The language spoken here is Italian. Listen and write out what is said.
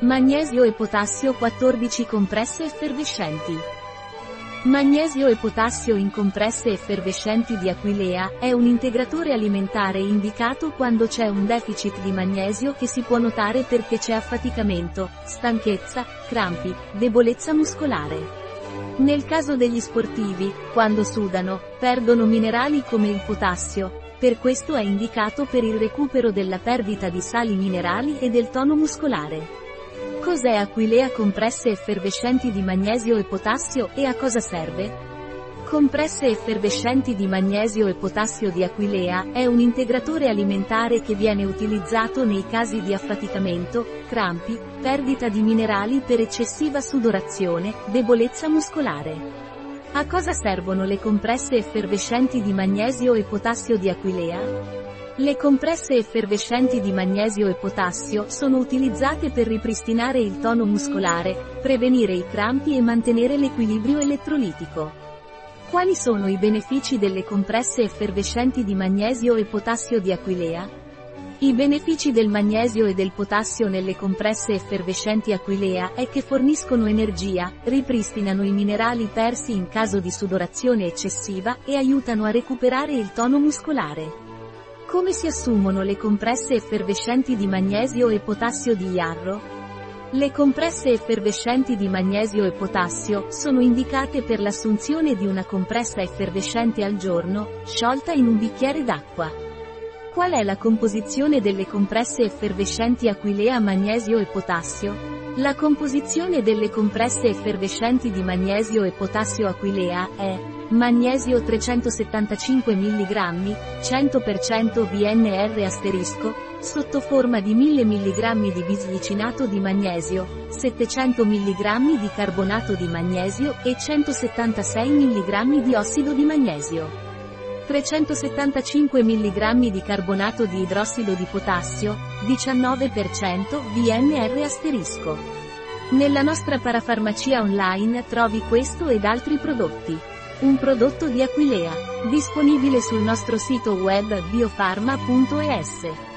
Magnesio e potassio 14 compresse effervescenti. Magnesio e potassio in compresse effervescenti di Aquilea è un integratore alimentare indicato quando c'è un deficit di magnesio che si può notare perché c'è affaticamento, stanchezza, crampi, debolezza muscolare. Nel caso degli sportivi, quando sudano, perdono minerali come il potassio, per questo è indicato per il recupero della perdita di sali minerali e del tono muscolare. Cos'è Aquilea compresse effervescenti di magnesio e potassio e a cosa serve? Compresse effervescenti di magnesio e potassio di Aquilea è un integratore alimentare che viene utilizzato nei casi di affaticamento, crampi, perdita di minerali per eccessiva sudorazione, debolezza muscolare. A cosa servono le compresse effervescenti di magnesio e potassio di Aquilea? Le compresse effervescenti di magnesio e potassio sono utilizzate per ripristinare il tono muscolare, prevenire i crampi e mantenere l'equilibrio elettrolitico. Quali sono i benefici delle compresse effervescenti di magnesio e potassio di Aquilea? I benefici del magnesio e del potassio nelle compresse effervescenti Aquilea è che forniscono energia, ripristinano i minerali persi in caso di sudorazione eccessiva e aiutano a recuperare il tono muscolare. Come si assumono le compresse effervescenti di magnesio e potassio di Iarro? Le compresse effervescenti di magnesio e potassio sono indicate per l'assunzione di una compressa effervescente al giorno, sciolta in un bicchiere d'acqua. Qual è la composizione delle compresse effervescenti Aquilea magnesio e potassio? La composizione delle compresse effervescenti di magnesio e potassio Aquilea è magnesio 375 mg, 100% VNR asterisco, sotto forma di 1000 mg di bisglicinato di magnesio, 700 mg di carbonato di magnesio e 176 mg di ossido di magnesio. 375 mg di carbonato di idrossido di potassio, 19% VNR asterisco. Nella nostra parafarmacia online trovi questo ed altri prodotti. Un prodotto di Aquilea, disponibile sul nostro sito web biofarma.es.